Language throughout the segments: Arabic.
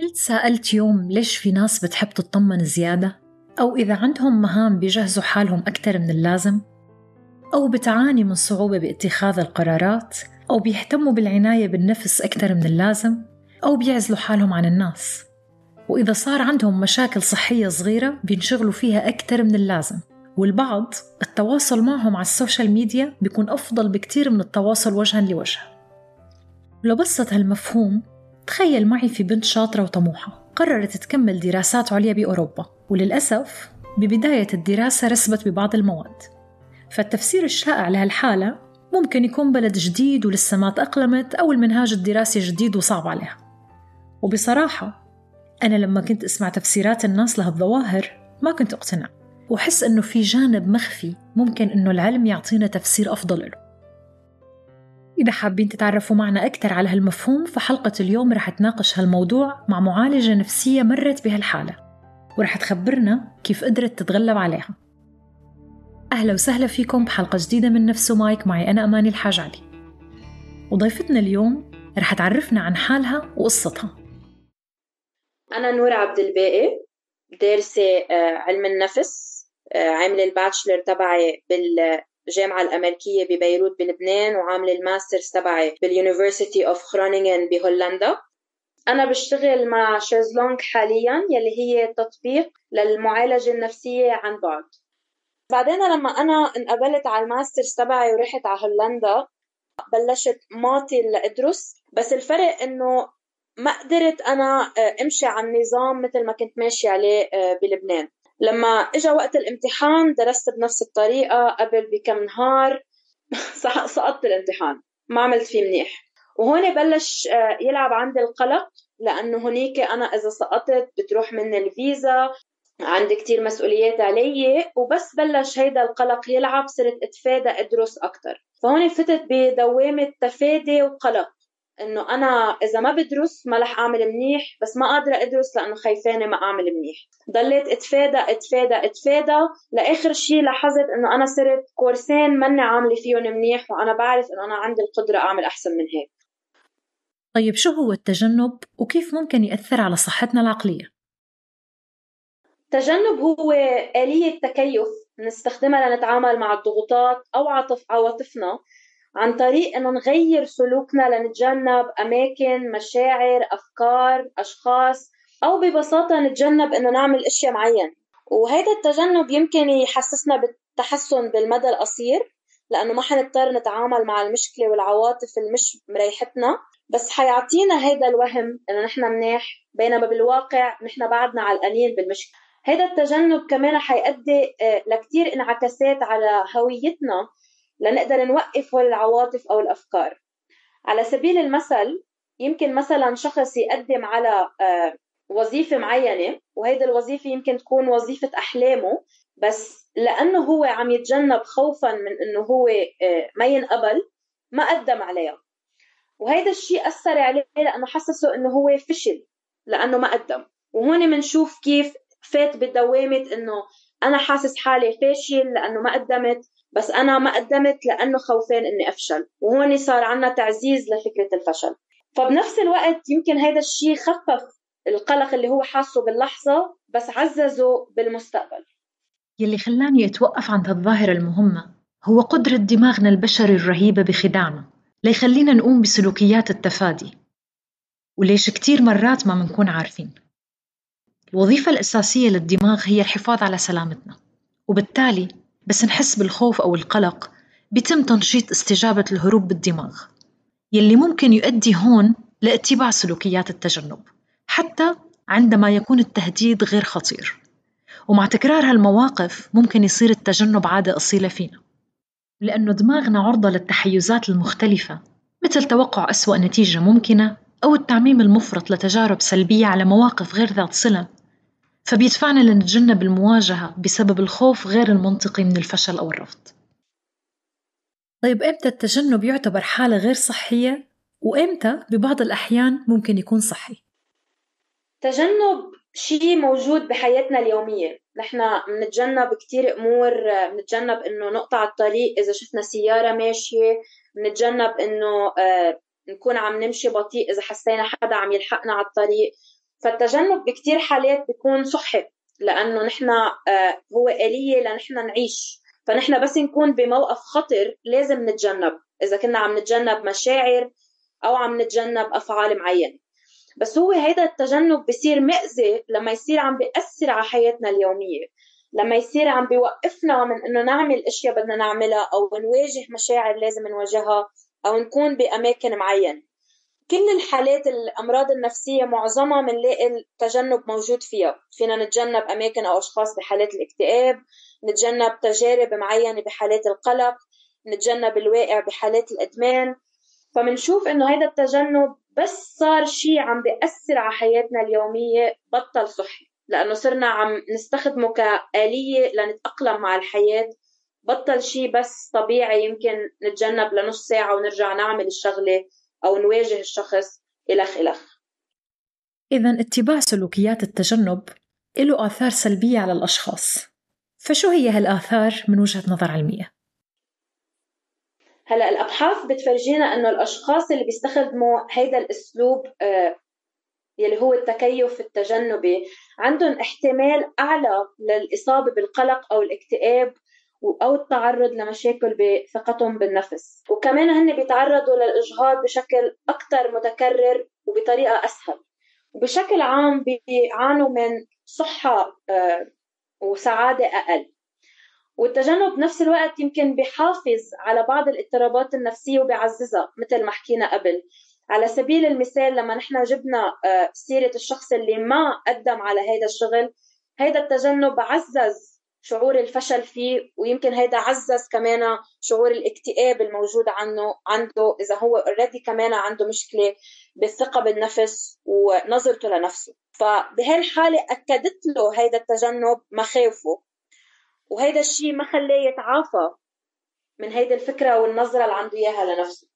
قلت سألت يوم ليش في ناس بتحب تطمن زيادة؟ أو إذا عندهم مهام بيجهزوا حالهم أكثر من اللازم؟ أو بتعاني من صعوبة باتخاذ القرارات؟ أو بيهتموا بالعناية بالنفس أكثر من اللازم؟ أو بيعزلوا حالهم عن الناس؟ وإذا صار عندهم مشاكل صحية صغيرة بينشغلوا فيها أكثر من اللازم والبعض التواصل معهم على السوشيال ميديا بيكون أفضل بكتير من التواصل وجها لوجه لبسط هالمفهوم تخيل معي في بنت شاطرة وطموحة قررت تكمل دراسات عليا بأوروبا وللأسف ببداية الدراسة رسبت ببعض المواد. فالتفسير الشائع لهالحالة ممكن يكون بلد جديد ولسه ما تأقلمت أو المنهاج الدراسي جديد وصعب عليها. وبصراحة أنا لما كنت أسمع تفسيرات الناس لهالظواهر ما كنت أقتنع وحس إنه في جانب مخفي ممكن إنه العلم يعطينا تفسير أفضل. له إذا حابين تتعرفوا معنا أكثر على هالمفهوم فحلقة اليوم رح تناقش هالموضوع مع معالجة نفسية مرت بهالحالة ورح تخبرنا كيف قدرت تتغلب عليها. أهلا وسهلا فيكم بحلقة جديدة من نفسه مايك معي أنا أماني الحاج علي. وضيفتنا اليوم رح تعرفنا عن حالها وقصتها. أنا نور عبد الباقي دارسة آه، علم النفس آه، عاملة الباتشلر تبعي بالجامعة الأمريكية ببيروت بلبنان وعاملة ال Masters تبعي بال University of Groningen بهولندا. أنا بشتغل مع شيزلونج حاليا يلي هي تطبيق للمعالجة النفسية عن بعد. بعدين لما أنا انقبلت على ال Masters تبعي ورحت على هولندا بلشت ماطل لأدرس. بس الفرق إنه ما قدرت أنا آه، أمشي على النظام مثل ما كنت ماشية عليه آه، بلبنان. لما اجى وقت الامتحان درست بنفس الطريقة قبل بكم نهار. سقطت الامتحان ما عملت فيه منيح. وهون بلش آه، يلعب عندي القلق لأنه هنيك أنا إذا سقطت بتروح مني الفيزا عندي كتير مسؤوليات علي وبس بلش هيدا القلق يلعب صرت أتفادى أدرس أكثر فهون فتت بدوامة تفادي وقلق. إنه أنا إذا ما بدرس ما رح أعمل منيح بس ما قادرة أدرس لأنه خايفانة ما أعمل منيح. ضليت أتفادى أتفادى أتفادى لآخر شيء لاحظت إنه أنا صرت كورسين ماني عاملة فيهم منيح وأنا بعرف إنه أنا عندي القدرة أعمل أحسن من هيك. طيب شو هو التجنب وكيف ممكن يأثر على صحتنا العقلية؟ التجنب هو آلية تكيف نستخدمها لنتعامل مع الضغوطات أو عاطف عواطفنا. عن طريق إنه نغير سلوكنا لنتجنب أماكن مشاعر أفكار أشخاص أو ببساطة نتجنب إنه نعمل أشياء معينة. وهذا التجنب يمكن يحسسنا بالتحسن بالمدى القصير لأنه ما حنضطر نتعامل مع المشكلة والعواطف اللي مش مريحتنا. بس حيعطينا هذا الوهم إنه نحن منيح بينما بالواقع نحن بعدنا علقانين بالمشكلة. هذا التجنب كمان حيؤدي آه، لكتير انعكاسات على هويتنا. لنقدر نوقف العواطف أو الأفكار. على سبيل المثل يمكن مثلا شخص يقدم على آه، وظيفة معينة وهيدي الوظيفة يمكن تكون وظيفة أحلامه بس لأنه هو عم يتجنب خوفا من أنه هو آه، ما ينقبل ما قدم عليها. وهيدا الشيء أثر عليه لأنه حسسه أنه هو فشل لأنه ما قدم. وهون بنشوف كيف فات بدوامة أنه أنا حاسس حالي فاشل لأنه ما قدمت. بس أنا ما قدمت لأنه خوفان إني أفشل وهون صار عنا تعزيز لفكرة الفشل. فبنفس الوقت يمكن هذا الشيء خفف القلق اللي هو حاسه باللحظة بس عززه بالمستقبل. يلي خلاني أتوقف عند هالظاهرة المهمة هو قدرة دماغنا البشري الرهيبة بخداعنا ليخلينا نقوم بسلوكيات التفادي. وليش كتير مرات ما منكون عارفين. الوظيفة الأساسية للدماغ هي الحفاظ على سلامتنا وبالتالي بس نحس بالخوف أو القلق بيتم تنشيط استجابة الهروب بالدماغ يلي ممكن يؤدي هون لاتباع سلوكيات التجنب حتى عندما يكون التهديد غير خطير. ومع تكرار هالمواقف ممكن يصير التجنب عادة أصيلة فينا لأنه دماغنا عرضة للتحيزات المختلفة مثل توقع أسوأ نتيجة ممكنة أو التعميم المفرط لتجارب سلبية على مواقف غير ذات صلة. فبيدفعنا لنتجنب المواجهة بسبب الخوف غير المنطقي من الفشل أو الرفض. طيب إمتى التجنب يعتبر حالة غير صحية؟ وإمتى ببعض الأحيان ممكن يكون صحي؟ تجنب شيء موجود بحياتنا اليومية. نحن بنتجنب كتير أمور بنتجنب إنه نقطع الطريق إذا شفنا سيارة ماشية بنتجنب إنه آه، نكون عم نمشي بطيء إذا حسينا حدا عم يلحقنا على الطريق. فالتجنب بكتير حالات بيكون صحي لأنه نحن آه، هو آلية لنحن نعيش. فنحن بس نكون بموقف خطر لازم نتجنب. إذا كنا عم نتجنب مشاعر أو عم نتجنب أفعال معينة. بس هو هيدا التجنب بصير مأذي لما يصير عم بيأثر على حياتنا اليومية. لما يصير عم بيوقفنا من إنه نعمل أشياء بدنا نعملها أو نواجه مشاعر لازم نواجهها أو نكون بأماكن معينة. كل الحالات الأمراض النفسية معظمها بنلاقي التجنب موجود فيها. فينا نتجنب أماكن أو أشخاص بحالات الاكتئاب نتجنب تجارب معينة بحالات القلق نتجنب الواقع بحالات الإدمان. فمنشوف إنه هذا التجنب بس صار شيء عم بيأثر على حياتنا اليومية بطل صحي لأنه صرنا عم نستخدمه كآلية لنتأقلم مع الحياة. بطل شيء بس طبيعي يمكن نتجنب لنص ساعة ونرجع نعمل الشغلة. أو نواجه الشخص إلخ إلخ إذا اتباع سلوكيات التجنب له آثار سلبية على الأشخاص فشو هي هالآثار من وجهة نظر علمية؟ هلا الأبحاث بتفرجينا إنه الأشخاص اللي بيستخدموا هيدا الأسلوب آه، يلي هو التكيف التجنبي عندهم احتمال أعلى للإصابة بالقلق أو الاكتئاب أو التعرض لمشاكل بثقتهم بالنفس. وكمان هن بيتعرضوا للإجهاض بشكل أكثر متكرر وبطريقة أسهل. وبشكل عام بيعانوا من صحة آه، وسعادة أقل. والتجنب بنفس الوقت يمكن بحافظ على بعض الاضطرابات النفسية وبيعززها مثل ما حكينا قبل. على سبيل المثال لما نحن جبنا آه، سيرة الشخص اللي ما قدم على هذا الشغل هيدا التجنب عزز شعور الفشل فيه ويمكن هيدا عزز كمان شعور الاكتئاب الموجود عنه عنده إذا هو اوريدي كمان عنده مشكلة بالثقة بالنفس ونظرته لنفسه. فبهالحالة أكدت له هيدا التجنب مخاوفه. وهيدا الشيء ما خلاه يتعافى من هيدي الفكرة والنظرة اللي عنده إياها لنفسه.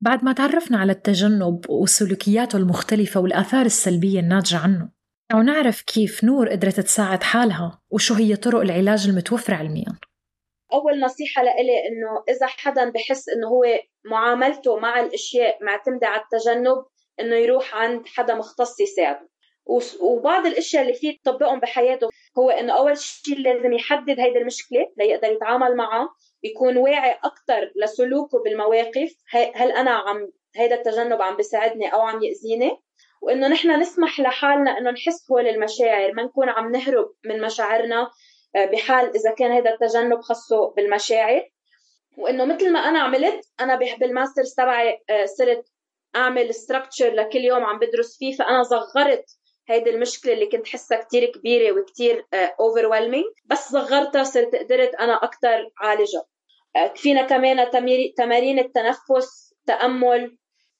بعد ما تعرفنا على التجنب وسلوكياته المختلفة والآثار السلبية الناتجة عنه ونعرف كيف نور قدرت تساعد حالها وشو هي طرق العلاج المتوفرة علميا أول نصيحة لإلي إنه إذا حدا بحس إنه هو معاملته مع الأشياء معتمدة على التجنب إنه يروح عند حدا مختص يساعده. وبعض الأشياء اللي فيه يطبقهم بحياته هو إنه أول شيء لازم يحدد هيدي المشكلة ليقدر يتعامل معها يكون واعي أكثر لسلوكه بالمواقف هل أنا عم هيدا التجنب عم بيساعدني أو عم يأذيني؟ وإنه نحن نسمح لحالنا إنه نحس هول المشاعر ما نكون عم نهرب من مشاعرنا آه، بحال إذا كان هذا التجنب خصه بالمشاعر. وإنه مثل ما أنا عملت أنا بال Masters تبعي آه، صرت أعمل structure لكل يوم عم بدرس فيه فأنا صغرت هيدي المشكلة اللي كنت حسها كتير كبيرة وكتير overwhelming آه، بس صغرتها صرت قدرت أنا أكثر عالجها فينا كمان تمارين التنفس تأمل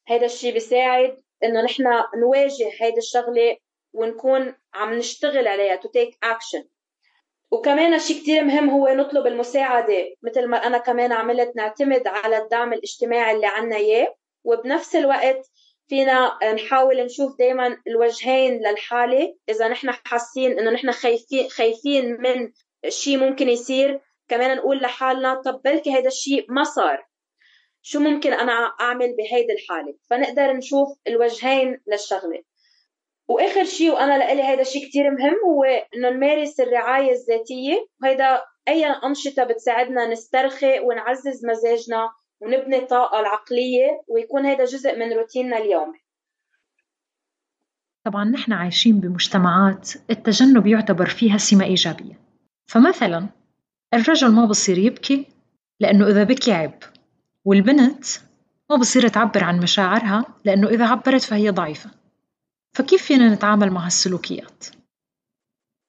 هذا الشيء بيساعد. إنه نحن نواجه هيدي الشغلة ونكون عم نشتغل عليها to take action وكمان شيء كتير مهم هو نطلب المساعدة مثل ما أنا كمان عملت نعتمد على الدعم الاجتماعي اللي عنا إياه. وبنفس الوقت فينا نحاول نشوف دائما الوجهين للحالة. إذا نحن حاسين إنه نحن خايفين خايفين من شيء ممكن يصير كمان نقول لحالنا طب بلكي هذا الشيء ما صار. شو ممكن أنا أعمل بهيدي الحالة؟ فنقدر نشوف الوجهين للشغلة. وآخر شيء وأنا لإلي هذا شيء كثير مهم هو إنه نمارس الرعاية الذاتية. وهيدا أي أنشطة بتساعدنا نسترخي ونعزز مزاجنا ونبني الطاقة العقلية ويكون هذا جزء من روتيننا اليومي. طبعا نحن عايشين بمجتمعات التجنب يعتبر فيها سمة إيجابية. فمثلا الرجل ما بصير يبكي لأنه إذا بكي عيب. والبنت ما بصير تعبر عن مشاعرها لأنه إذا عبرت فهي ضعيفة. فكيف فينا نتعامل مع هالسلوكيات؟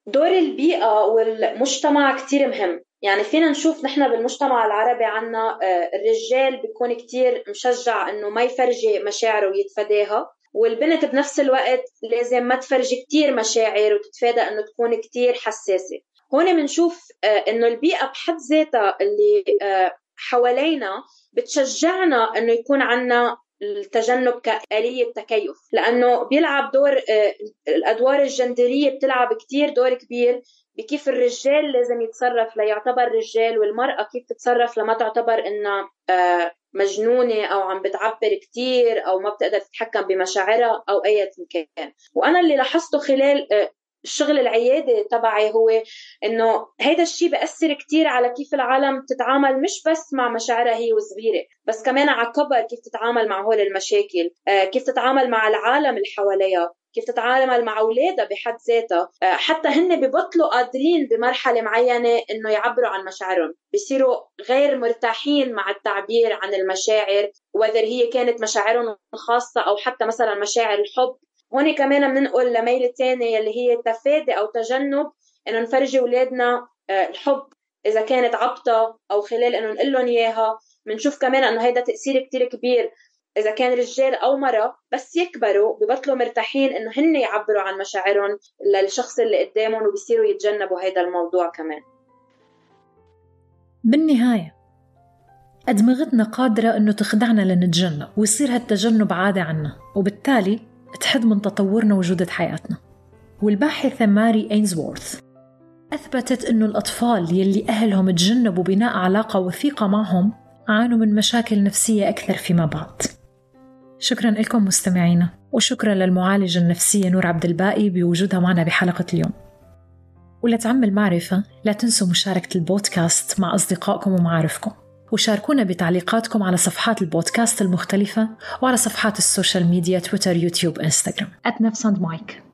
دور البيئة والمجتمع كتير مهم. يعني فينا نشوف نحن بالمجتمع العربي عنا آه، الرجال بيكون كتير مشجع إنه ما يفرجي مشاعره ويتفاداها. والبنت بنفس الوقت لازم ما تفرجي كتير مشاعر وتتفادى إنه تكون كتير حساسة. هون بنشوف آه، إنه البيئة بحد ذاتها اللي آه، حوالينا بتشجعنا إنه يكون عنا التجنب كآلية تكيف لأنه بيلعب دور الأدوار الجندرية بتلعب كتير دور كبير بكيف الرجال لازم يتصرف ليعتبر رجال والمرأة كيف تتصرف لما تعتبر إنها آه، مجنونة أو عم بتعبر كتير أو ما بتقدر تتحكم بمشاعرها أو أي كان. وأنا اللي لاحظته خلال آه، الشغل العيادي تبعي هو إنه هيدا الشيء بأثر كتير على كيف العالم تتعامل مش بس مع مشاعرها هي وصغيرة بس كمان على كبر كيف تتعامل مع هول المشاكل آه، كيف تتعامل مع العالم اللي حواليها كيف تتعامل مع أولادها بحد ذاتها آه، حتى هن ببطلوا قادرين بمرحلة معينة إنه يعبروا عن مشاعرهم بصيروا غير مرتاحين مع التعبير عن المشاعر وذر هي كانت مشاعرهم الخاصه أو حتى مثلا مشاعر الحب هون كمان بننقل لميلة تانية اللي هي تفادي أو تجنب إنه نفرجي أولادنا آه، الحب إذا كانت عبطة أو خلال إنه نقول لهم إياها. بنشوف كمان إنه هيدا تأثير كتير كبير إذا كان رجال أو مرة بس يكبروا ببطلوا مرتاحين إنه هن يعبروا عن مشاعرهم للشخص اللي قدامهم وبيصيروا يتجنبوا هيدا الموضوع كمان. بالنهاية أدمغتنا قادرة إنه تخدعنا لنتجنب ويصير هالتجنب عادة عنا وبالتالي تحد من تطورنا وجودة حياتنا. والباحثة ماري أينزورث أثبتت أنه الأطفال يلي أهلهم تجنبوا بناء علاقة وثيقة معهم عانوا من مشاكل نفسية أكثر فيما بعد. شكرا لكم مستمعينا وشكرا للمعالجة النفسية نور عبد الباقي بوجودها معنا بحلقة اليوم. ولتعم المعرفة لا تنسوا مشاركة البودكاست مع أصدقائكم ومعارفكم. وشاركونا بتعليقاتكم على صفحات البودكاست المختلفة وعلى صفحات ال social media تويتر يوتيوب إنستغرام. At نفس مايك